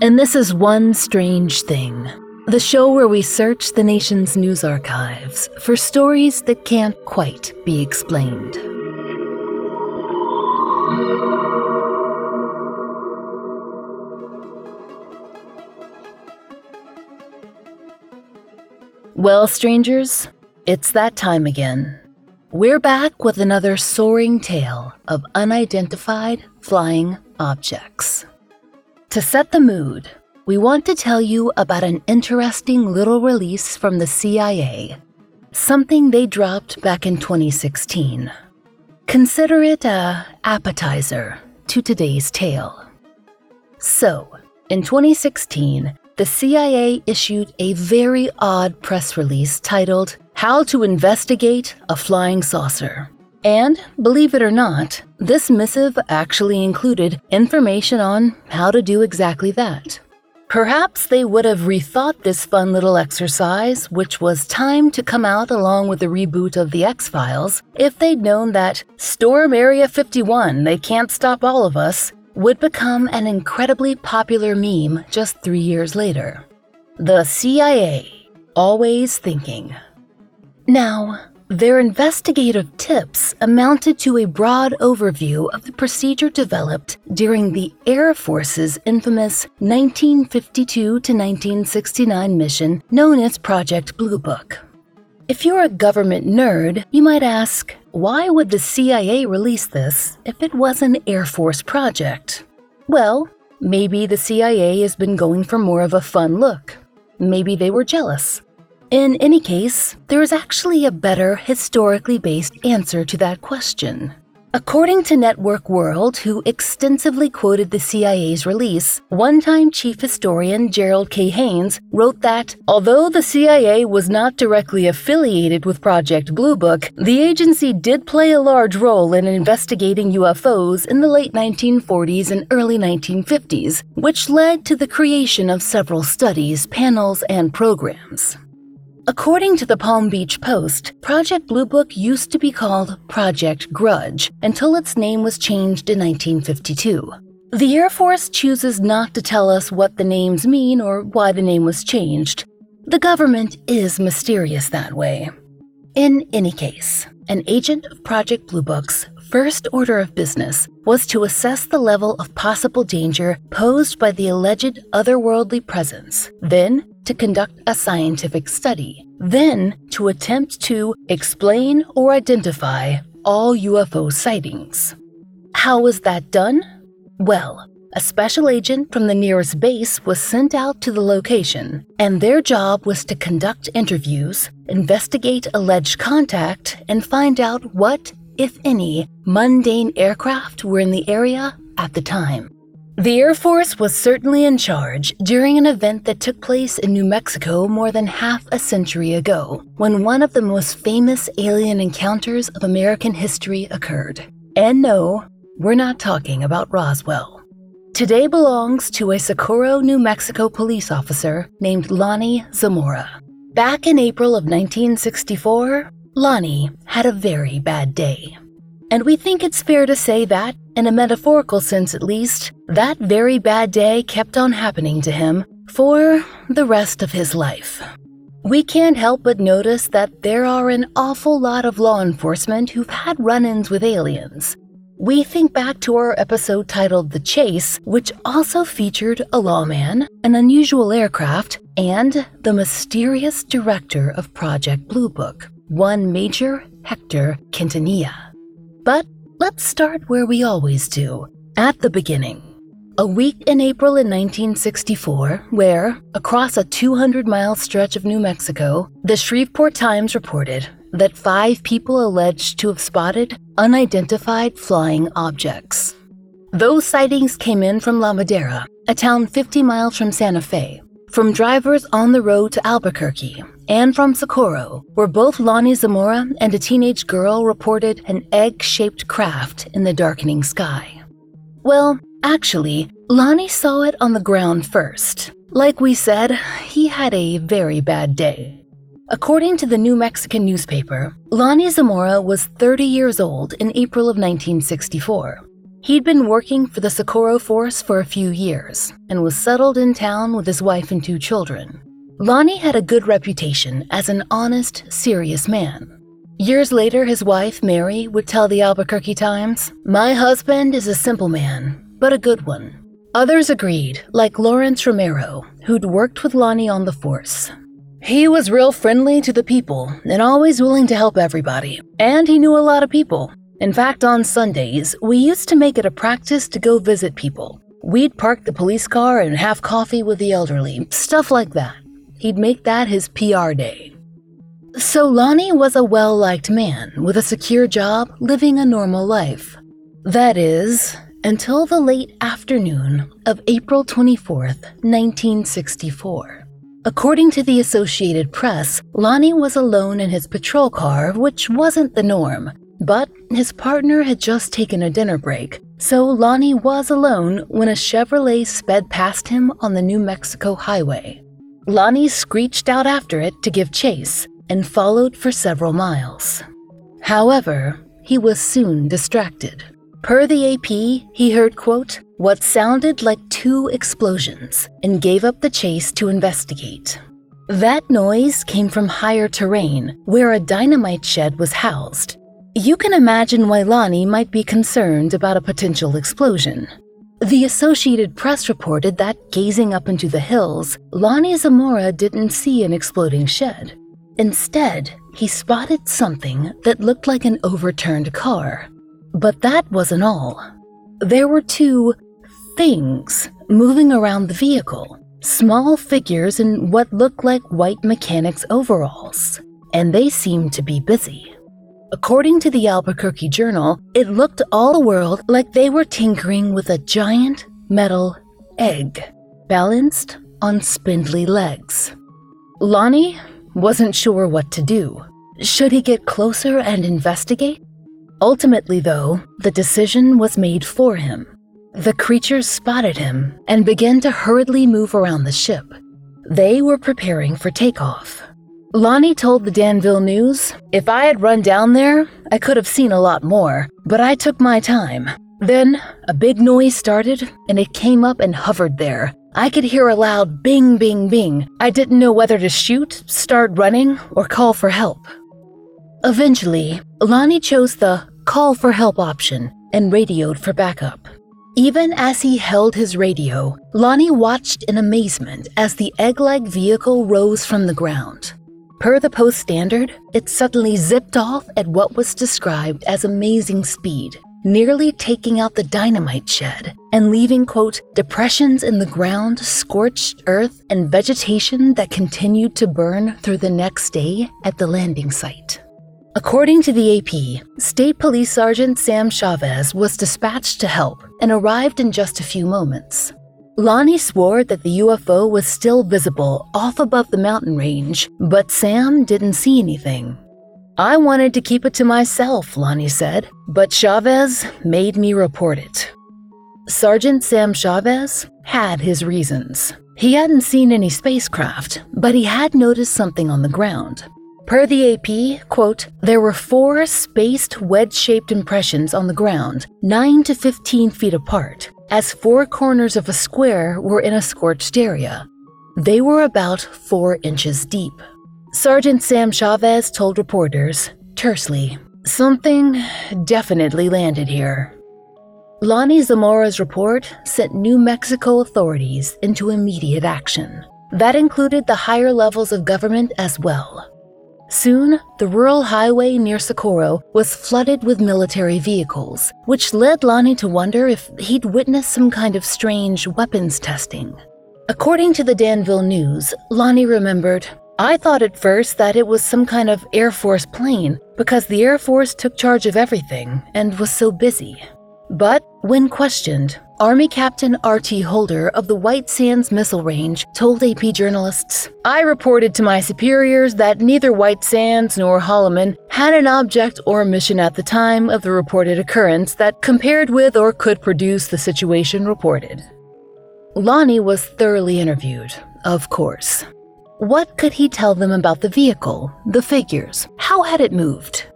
and this is One Strange Thing, the show where we search the nation's news archives for stories that can't quite be explained. Well, strangers, it's that time again. We're back with another soaring tale of unidentified flying objects. To set the mood, we want to tell you about an interesting little release from the CIA, something they dropped back in 2016. Consider it a appetizer to today's tale. So, in 2016, the CIA issued a very odd press release titled How to Investigate a Flying Saucer. And, believe it or not, this missive actually included information on how to do exactly that. Perhaps they would have rethought this fun little exercise, which was timed to come out along with the reboot of The X Files, if they'd known that Storm Area 51, They Can't Stop All of Us, would become an incredibly popular meme just three years later. The CIA, always thinking. Now, their investigative tips amounted to a broad overview of the procedure developed during the Air Force's infamous 1952 to 1969 mission known as Project Blue Book. If you're a government nerd, you might ask, why would the CIA release this if it was an Air Force project? Well, maybe the CIA has been going for more of a fun look. Maybe they were jealous. In any case, there is actually a better historically based answer to that question. According to Network World, who extensively quoted the CIA's release, one time chief historian Gerald K. Haines wrote that although the CIA was not directly affiliated with Project Blue Book, the agency did play a large role in investigating UFOs in the late 1940s and early 1950s, which led to the creation of several studies, panels, and programs. According to the Palm Beach Post, Project Blue Book used to be called Project Grudge until its name was changed in 1952. The Air Force chooses not to tell us what the names mean or why the name was changed. The government is mysterious that way. In any case, an agent of Project Blue Book's first order of business was to assess the level of possible danger posed by the alleged otherworldly presence, then to conduct a scientific study, then to attempt to explain or identify all UFO sightings. How was that done? Well, a special agent from the nearest base was sent out to the location, and their job was to conduct interviews, investigate alleged contact, and find out what, if any, mundane aircraft were in the area at the time. The Air Force was certainly in charge during an event that took place in New Mexico more than half a century ago, when one of the most famous alien encounters of American history occurred. And no, we're not talking about Roswell. Today belongs to a Socorro, New Mexico police officer named Lonnie Zamora. Back in April of 1964, Lonnie had a very bad day. And we think it's fair to say that, in a metaphorical sense at least, that very bad day kept on happening to him for the rest of his life. We can't help but notice that there are an awful lot of law enforcement who've had run ins with aliens. We think back to our episode titled The Chase, which also featured a lawman, an unusual aircraft, and the mysterious director of Project Blue Book, one Major Hector Quintanilla. But let's start where we always do at the beginning. A week in April in 1964, where, across a 200 mile stretch of New Mexico, the Shreveport Times reported that five people alleged to have spotted unidentified flying objects. Those sightings came in from La Madera, a town 50 miles from Santa Fe, from drivers on the road to Albuquerque, and from Socorro, where both Lonnie Zamora and a teenage girl reported an egg shaped craft in the darkening sky. Well, Actually, Lonnie saw it on the ground first. Like we said, he had a very bad day. According to the New Mexican newspaper, Lonnie Zamora was 30 years old in April of 1964. He'd been working for the Socorro Force for a few years and was settled in town with his wife and two children. Lonnie had a good reputation as an honest, serious man. Years later, his wife, Mary, would tell the Albuquerque Times, My husband is a simple man, but a good one. Others agreed, like Lawrence Romero, who'd worked with Lonnie on the force. He was real friendly to the people and always willing to help everybody, and he knew a lot of people. In fact, on Sundays, we used to make it a practice to go visit people. We'd park the police car and have coffee with the elderly, stuff like that. He'd make that his PR day. So Lonnie was a well liked man with a secure job, living a normal life. That is, until the late afternoon of April 24, 1964. According to the Associated Press, Lonnie was alone in his patrol car, which wasn't the norm, but his partner had just taken a dinner break, so Lonnie was alone when a Chevrolet sped past him on the New Mexico highway. Lonnie screeched out after it to give chase and followed for several miles. However, he was soon distracted. Per the AP, he heard, quote, what sounded like two explosions and gave up the chase to investigate. That noise came from higher terrain, where a dynamite shed was housed. You can imagine why Lonnie might be concerned about a potential explosion. The Associated Press reported that, gazing up into the hills, Lonnie Zamora didn't see an exploding shed. Instead, he spotted something that looked like an overturned car. But that wasn't all. There were two things moving around the vehicle, small figures in what looked like white mechanics overalls, and they seemed to be busy. According to the Albuquerque Journal, it looked all the world like they were tinkering with a giant metal egg, balanced on spindly legs. Lonnie wasn't sure what to do. Should he get closer and investigate? Ultimately, though, the decision was made for him. The creatures spotted him and began to hurriedly move around the ship. They were preparing for takeoff. Lonnie told the Danville News, If I had run down there, I could have seen a lot more, but I took my time. Then, a big noise started, and it came up and hovered there. I could hear a loud bing, bing, bing. I didn't know whether to shoot, start running, or call for help. Eventually, Lonnie chose the call for help option and radioed for backup. Even as he held his radio, Lonnie watched in amazement as the egg like vehicle rose from the ground. Per the Post Standard, it suddenly zipped off at what was described as amazing speed, nearly taking out the dynamite shed and leaving, quote, depressions in the ground, scorched earth, and vegetation that continued to burn through the next day at the landing site. According to the AP, State Police Sergeant Sam Chavez was dispatched to help and arrived in just a few moments. Lonnie swore that the UFO was still visible off above the mountain range, but Sam didn't see anything. I wanted to keep it to myself, Lonnie said, but Chavez made me report it. Sergeant Sam Chavez had his reasons. He hadn't seen any spacecraft, but he had noticed something on the ground. Per the AP, quote, there were four spaced wedge shaped impressions on the ground, 9 to 15 feet apart, as four corners of a square were in a scorched area. They were about four inches deep. Sergeant Sam Chavez told reporters, tersely, something definitely landed here. Lonnie Zamora's report sent New Mexico authorities into immediate action. That included the higher levels of government as well. Soon, the rural highway near Socorro was flooded with military vehicles, which led Lonnie to wonder if he'd witnessed some kind of strange weapons testing. According to the Danville News, Lonnie remembered, I thought at first that it was some kind of Air Force plane because the Air Force took charge of everything and was so busy. But when questioned, Army Captain R.T. Holder of the White Sands Missile Range told AP journalists I reported to my superiors that neither White Sands nor Holloman had an object or mission at the time of the reported occurrence that compared with or could produce the situation reported. Lonnie was thoroughly interviewed, of course. What could he tell them about the vehicle, the figures? How had it moved?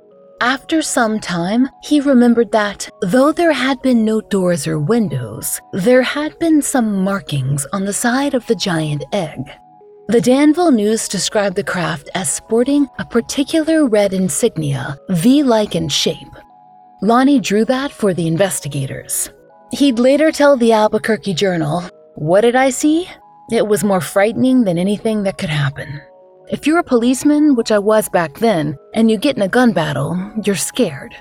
After some time, he remembered that, though there had been no doors or windows, there had been some markings on the side of the giant egg. The Danville News described the craft as sporting a particular red insignia, V like in shape. Lonnie drew that for the investigators. He'd later tell the Albuquerque Journal, What did I see? It was more frightening than anything that could happen. If you're a policeman, which I was back then, and you get in a gun battle, you're scared.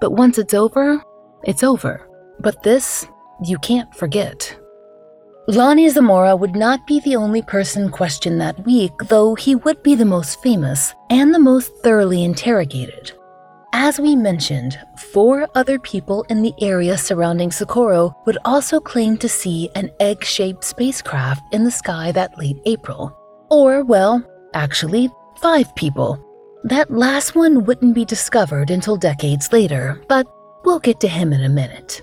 But once it's over, it's over. But this, you can't forget. Lonnie Zamora would not be the only person questioned that week, though he would be the most famous and the most thoroughly interrogated. As we mentioned, four other people in the area surrounding Socorro would also claim to see an egg shaped spacecraft in the sky that late April. Or, well, Actually, five people. That last one wouldn't be discovered until decades later, but we'll get to him in a minute.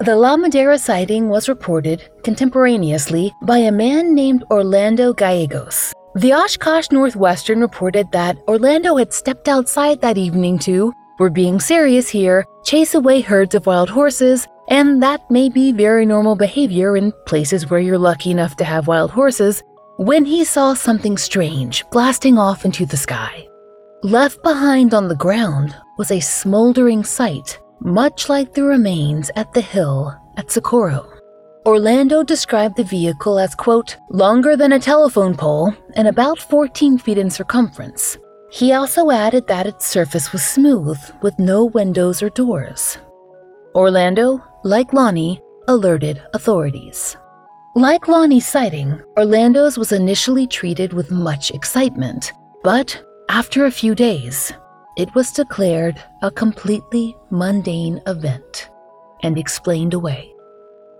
The La Madera sighting was reported contemporaneously by a man named Orlando Gallegos. The Oshkosh Northwestern reported that Orlando had stepped outside that evening to, we're being serious here, chase away herds of wild horses, and that may be very normal behavior in places where you're lucky enough to have wild horses, when he saw something strange blasting off into the sky. Left behind on the ground was a smoldering site, much like the remains at the hill at Socorro. Orlando described the vehicle as, quote, longer than a telephone pole and about 14 feet in circumference. He also added that its surface was smooth, with no windows or doors. Orlando, like Lonnie, alerted authorities. Like Lonnie's sighting, Orlando's was initially treated with much excitement, but after a few days, it was declared a completely mundane event and explained away.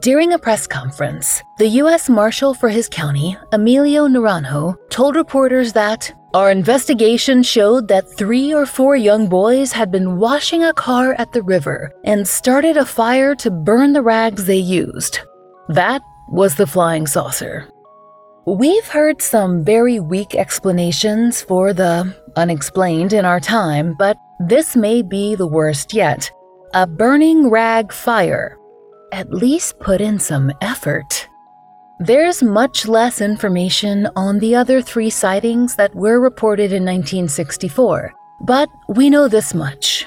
During a press conference, the U.S. Marshal for his county, Emilio Naranjo, told reporters that our investigation showed that three or four young boys had been washing a car at the river and started a fire to burn the rags they used. That was the flying saucer. We've heard some very weak explanations for the unexplained in our time, but this may be the worst yet. A burning rag fire. At least put in some effort. There's much less information on the other three sightings that were reported in 1964, but we know this much.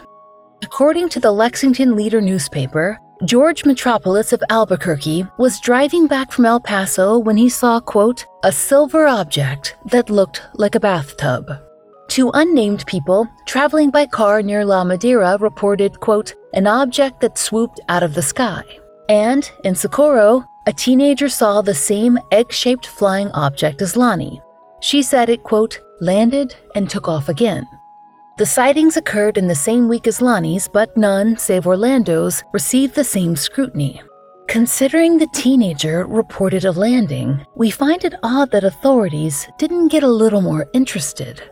According to the Lexington Leader newspaper, George Metropolis of Albuquerque was driving back from El Paso when he saw, quote, a silver object that looked like a bathtub. Two unnamed people traveling by car near La Madera reported, quote, an object that swooped out of the sky. And in Socorro, a teenager saw the same egg shaped flying object as Lonnie. She said it, quote, landed and took off again. The sightings occurred in the same week as Lonnie's, but none, save Orlando's, received the same scrutiny. Considering the teenager reported a landing, we find it odd that authorities didn't get a little more interested.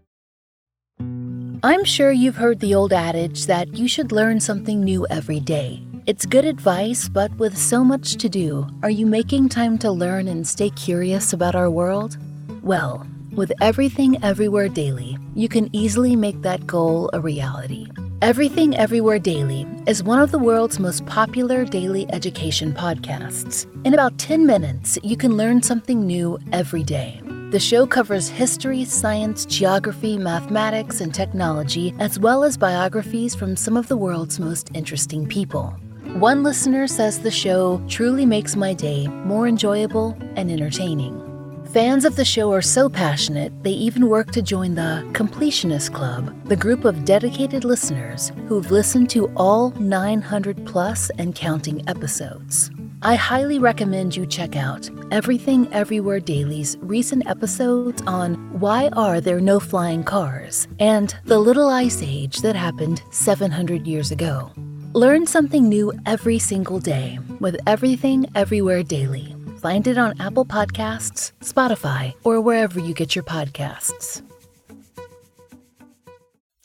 I'm sure you've heard the old adage that you should learn something new every day. It's good advice, but with so much to do, are you making time to learn and stay curious about our world? Well, with Everything Everywhere Daily, you can easily make that goal a reality. Everything Everywhere Daily is one of the world's most popular daily education podcasts. In about 10 minutes, you can learn something new every day. The show covers history, science, geography, mathematics, and technology, as well as biographies from some of the world's most interesting people. One listener says the show truly makes my day more enjoyable and entertaining. Fans of the show are so passionate, they even work to join the Completionist Club, the group of dedicated listeners who've listened to all 900 plus and counting episodes. I highly recommend you check out Everything Everywhere Daily's recent episodes on Why Are There No Flying Cars and the Little Ice Age that happened 700 years ago. Learn something new every single day with Everything Everywhere Daily. Find it on Apple Podcasts, Spotify, or wherever you get your podcasts.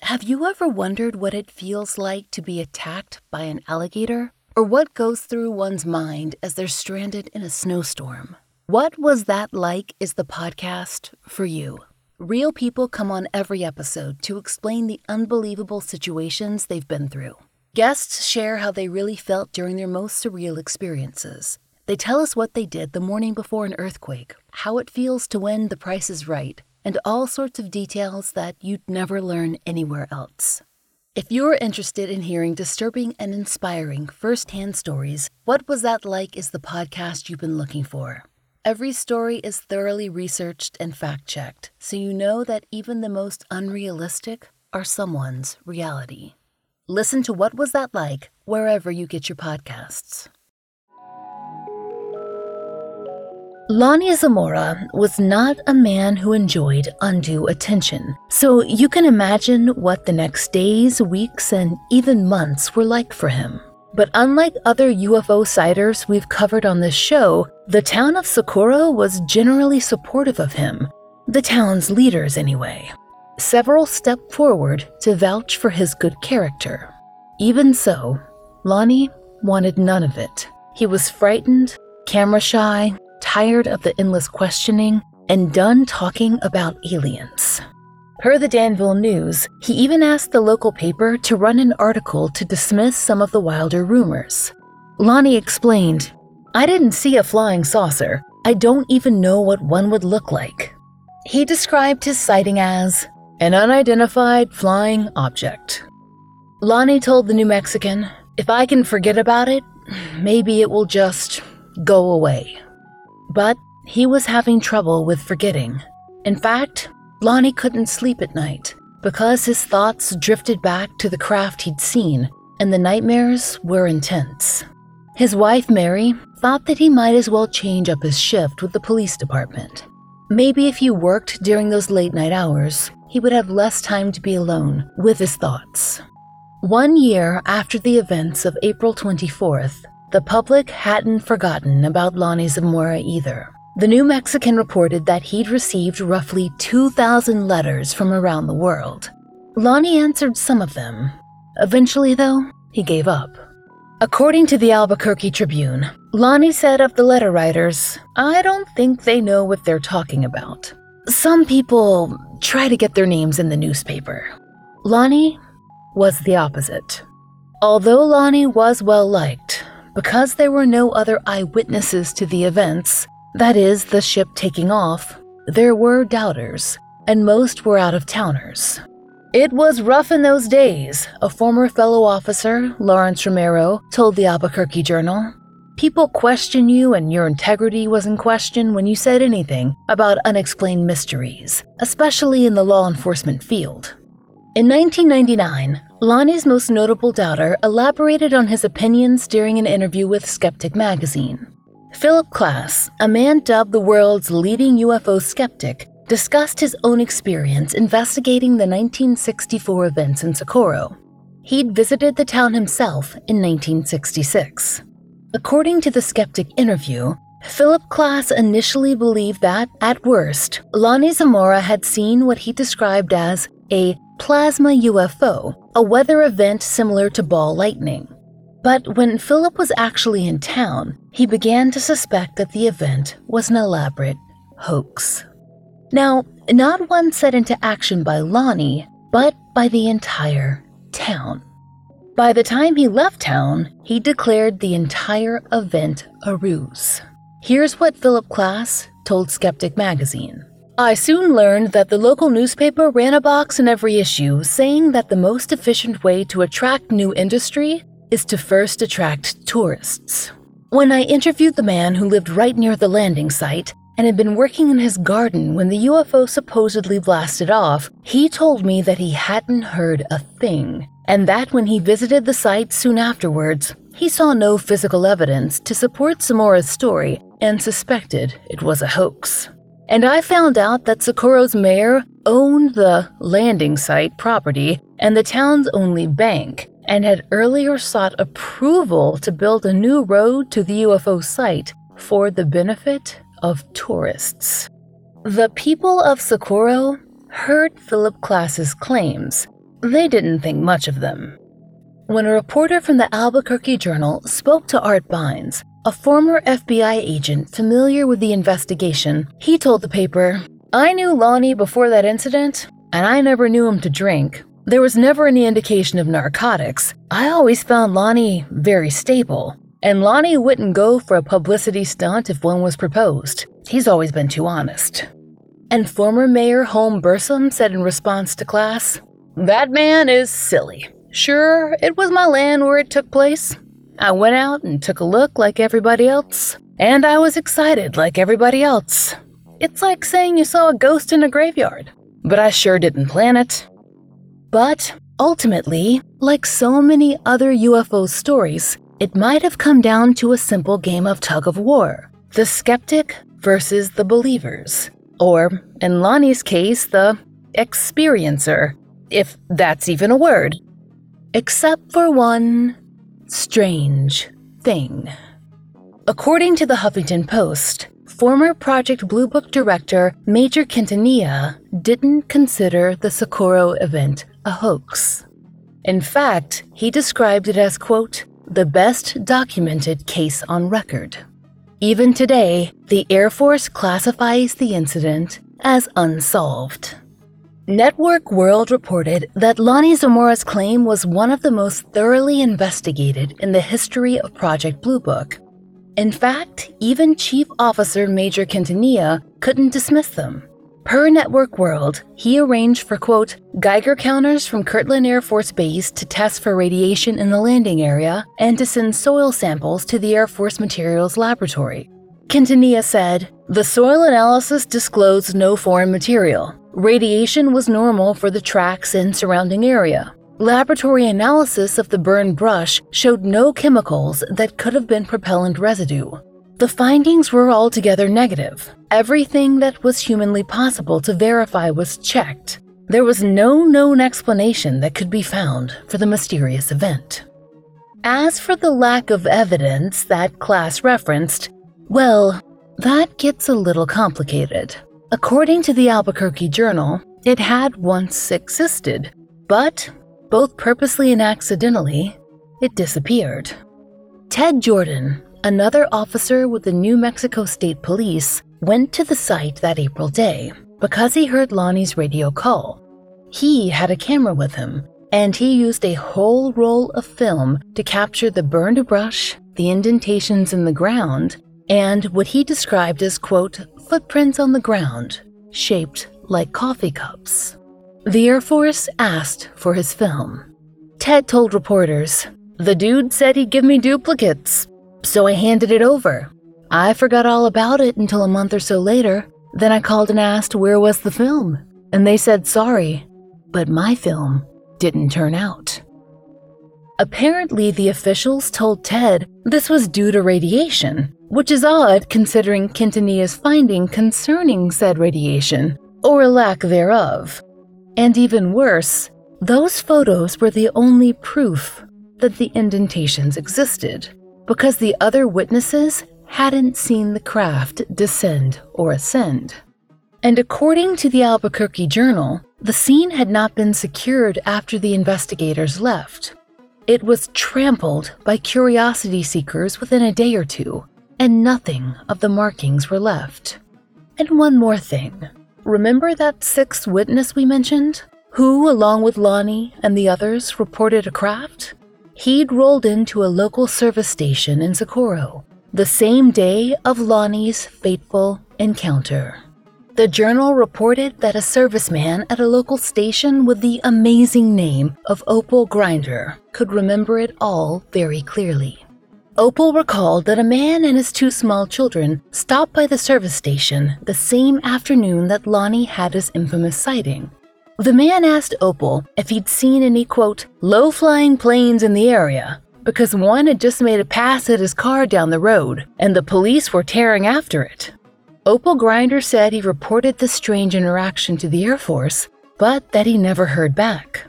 Have you ever wondered what it feels like to be attacked by an alligator? Or what goes through one's mind as they're stranded in a snowstorm? What Was That Like is the podcast for you. Real people come on every episode to explain the unbelievable situations they've been through. Guests share how they really felt during their most surreal experiences. They tell us what they did the morning before an earthquake, how it feels to win the price is right, and all sorts of details that you'd never learn anywhere else. If you're interested in hearing disturbing and inspiring firsthand stories, What Was That Like is the podcast you've been looking for. Every story is thoroughly researched and fact checked, so you know that even the most unrealistic are someone's reality. Listen to What Was That Like wherever you get your podcasts. Lonnie Zamora was not a man who enjoyed undue attention, so you can imagine what the next days, weeks, and even months were like for him. But unlike other UFO sighters we've covered on this show, the town of Socorro was generally supportive of him, the town's leaders anyway. Several stepped forward to vouch for his good character. Even so, Lonnie wanted none of it. He was frightened, camera shy, tired of the endless questioning, and done talking about aliens. Per the Danville News, he even asked the local paper to run an article to dismiss some of the wilder rumors. Lonnie explained, I didn't see a flying saucer. I don't even know what one would look like. He described his sighting as an unidentified flying object. Lonnie told the New Mexican, If I can forget about it, maybe it will just go away. But he was having trouble with forgetting. In fact, Lonnie couldn't sleep at night because his thoughts drifted back to the craft he'd seen, and the nightmares were intense. His wife, Mary, thought that he might as well change up his shift with the police department. Maybe if he worked during those late night hours, he would have less time to be alone with his thoughts. One year after the events of April 24th, the public hadn't forgotten about Lonnie Zamora either. The New Mexican reported that he'd received roughly 2,000 letters from around the world. Lonnie answered some of them. Eventually, though, he gave up. According to the Albuquerque Tribune, Lonnie said of the letter writers, I don't think they know what they're talking about. Some people try to get their names in the newspaper. Lonnie was the opposite. Although Lonnie was well liked, because there were no other eyewitnesses to the events, that is, the ship taking off, there were doubters, and most were out of towners. It was rough in those days, a former fellow officer, Lawrence Romero, told the Albuquerque Journal. People question you, and your integrity was in question when you said anything about unexplained mysteries, especially in the law enforcement field. In 1999, Lonnie's most notable doubter elaborated on his opinions during an interview with Skeptic magazine. Philip Klass, a man dubbed the world's leading UFO skeptic, discussed his own experience investigating the 1964 events in Socorro. He'd visited the town himself in 1966. According to the skeptic interview, Philip Klass initially believed that, at worst, Lonnie Zamora had seen what he described as a plasma UFO, a weather event similar to ball lightning. But when Philip was actually in town, he began to suspect that the event was an elaborate hoax. Now, not one set into action by Lonnie, but by the entire town. By the time he left town, he declared the entire event a ruse. Here's what Philip Klass told Skeptic magazine. I soon learned that the local newspaper ran a box in every issue saying that the most efficient way to attract new industry is to first attract tourists. When I interviewed the man who lived right near the landing site and had been working in his garden when the UFO supposedly blasted off, he told me that he hadn't heard a thing, and that when he visited the site soon afterwards, he saw no physical evidence to support Zamora's story and suspected it was a hoax. And I found out that Socorro's mayor owned the landing site property and the town's only bank, and had earlier sought approval to build a new road to the UFO site for the benefit of tourists. The people of Socorro heard Philip Klass's claims. They didn't think much of them. When a reporter from the Albuquerque Journal spoke to Art Byrnes, a former FBI agent familiar with the investigation, he told the paper, I knew Lonnie before that incident, and I never knew him to drink. There was never any indication of narcotics. I always found Lonnie very stable, and Lonnie wouldn't go for a publicity stunt if one was proposed. He's always been too honest. And former Mayor Holm Bursum said in response to Klass, That man is silly. Sure, it was my land where it took place, I went out and took a look like everybody else, and I was excited like everybody else. It's like saying you saw a ghost in a graveyard, but I sure didn't plan it. But ultimately, like so many other UFO stories, it might have come down to a simple game of tug of war the skeptic versus the believers. Or, in Lonnie's case, the experiencer, if that's even a word. Except for one strange thing. According to the Huffington Post, former Project Blue Book director Major Quintanilla didn't consider the Socorro event a hoax. In fact, he described it as, quote, the best documented case on record. Even today, the Air Force classifies the incident as unsolved. Network World reported that Lonnie Zamora's claim was one of the most thoroughly investigated in the history of Project Blue Book. In fact, even Chief Officer Major Quintanilla couldn't dismiss them. Per Network World, he arranged for, quote, Geiger counters from Kirtland Air Force Base to test for radiation in the landing area and to send soil samples to the Air Force Materials Laboratory. Quintanilla said, The soil analysis disclosed no foreign material. Radiation was normal for the tracks and surrounding area. Laboratory analysis of the burned brush showed no chemicals that could have been propellant residue. The findings were altogether negative. Everything that was humanly possible to verify was checked. There was no known explanation that could be found for the mysterious event. As for the lack of evidence that Klass referenced, well, that gets a little complicated. According to the Albuquerque Journal, it had once existed, but, both purposely and accidentally, it disappeared. Ted Jordan, another officer with the New Mexico State Police, went to the site that April day because he heard Lonnie's radio call. He had a camera with him, and he used a whole roll of film to capture the burned brush, the indentations in the ground, and what he described as, quote, footprints on the ground, shaped like coffee cups. The Air Force asked for his film. Ted told reporters, The dude said he'd give me duplicates, so I handed it over. I forgot all about it until a month or so later. Then I called and asked where was the film, and they said sorry. But my film didn't turn out. Apparently, the officials told Ted this was due to radiation, which is odd considering Quintanilla's finding concerning said radiation, or lack thereof. And even worse, those photos were the only proof that the indentations existed, because the other witnesses hadn't seen the craft descend or ascend. And according to the Albuquerque Journal, the scene had not been secured after the investigators left. It was trampled by curiosity seekers within a day or two, and nothing of the markings were left. And one more thing remember that sixth witness we mentioned, who, along with Lonnie and the others, reported a craft? He'd rolled into a local service station in Socorro the same day of Lonnie's fateful encounter. The journal reported that a serviceman at a local station with the amazing name of Opal Grinder could remember it all very clearly. Opal recalled that a man and his two small children stopped by the service station the same afternoon that Lonnie had his infamous sighting. The man asked Opal if he'd seen any, quote, low flying planes in the area, because one had just made a pass at his car down the road, and the police were tearing after it. Opal Grinder said he reported the strange interaction to the Air Force, but that he never heard back.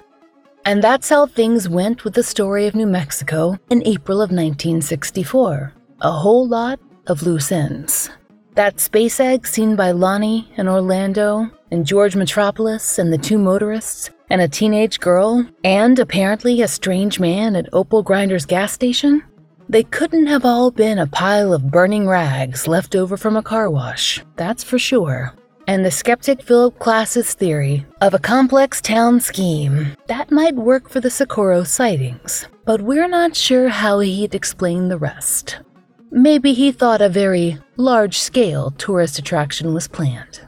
And that's how things went with the story of New Mexico in April of 1964. A whole lot of loose ends. That space egg seen by Lonnie in Orlando, and George Metropolis, and the two motorists, and a teenage girl, and apparently a strange man at Opal Grinder's gas station? They couldn't have all been a pile of burning rags left over from a car wash, that's for sure and the skeptic Philip Klass's theory of a complex town scheme that might work for the Socorro sightings, but we're not sure how he'd explain the rest. Maybe he thought a very large scale tourist attraction was planned.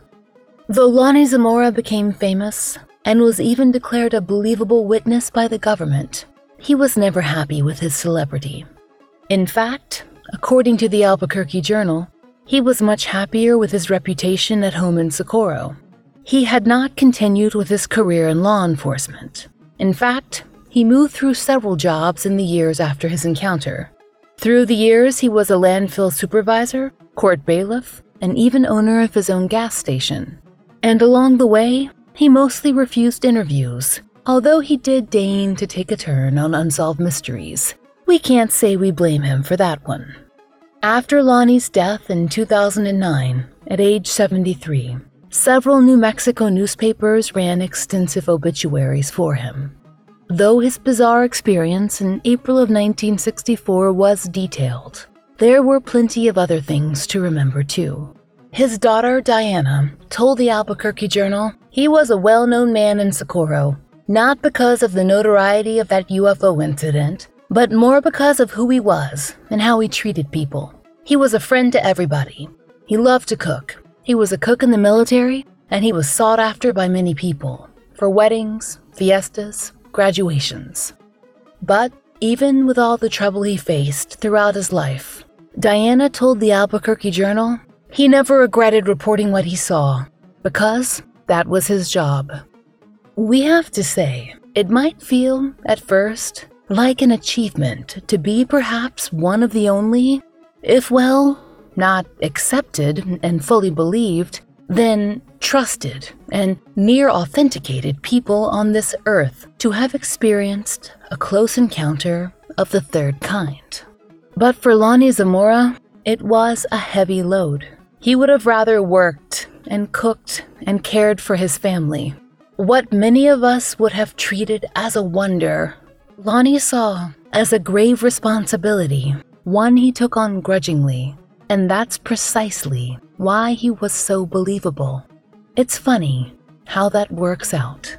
Though Lonnie Zamora became famous and was even declared a believable witness by the government, he was never happy with his celebrity. In fact, according to the Albuquerque Journal, he was much happier with his reputation at home in Socorro. He had not continued with his career in law enforcement. In fact, he moved through several jobs in the years after his encounter. Through the years, he was a landfill supervisor, court bailiff, and even owner of his own gas station. And along the way, he mostly refused interviews, although he did deign to take a turn on unsolved mysteries. We can't say we blame him for that one. After Lonnie's death in 2009, at age 73, several New Mexico newspapers ran extensive obituaries for him. Though his bizarre experience in April of 1964 was detailed, there were plenty of other things to remember too. His daughter, Diana, told the Albuquerque Journal he was a well known man in Socorro, not because of the notoriety of that UFO incident, but more because of who he was and how he treated people. He was a friend to everybody. He loved to cook. He was a cook in the military, and he was sought after by many people for weddings, fiestas, graduations. But even with all the trouble he faced throughout his life, Diana told the Albuquerque Journal he never regretted reporting what he saw because that was his job. We have to say, it might feel, at first, like an achievement to be perhaps one of the only, if well, not accepted and fully believed, then trusted and near authenticated people on this earth to have experienced a close encounter of the third kind. But for Lonnie Zamora, it was a heavy load. He would have rather worked and cooked and cared for his family. What many of us would have treated as a wonder Lonnie saw as a grave responsibility, one he took on grudgingly, and that's precisely why he was so believable. It's funny how that works out.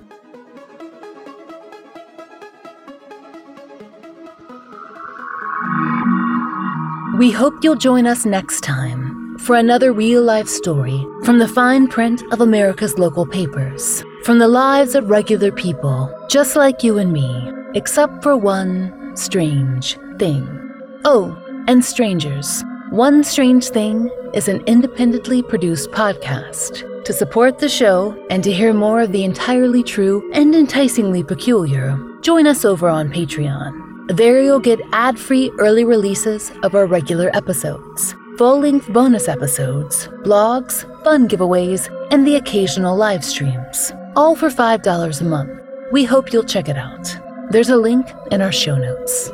We hope you'll join us next time for another real life story from the fine print of America's local papers, from the lives of regular people just like you and me except for one strange thing. Oh, and strangers, One Strange Thing is an independently produced podcast. To support the show and to hear more of the entirely true and enticingly peculiar, join us over on Patreon. There you'll get ad free early releases of our regular episodes, full length bonus episodes, blogs, fun giveaways, and the occasional live streams, all for $5 a month. We hope you'll check it out. There's a link in our show notes.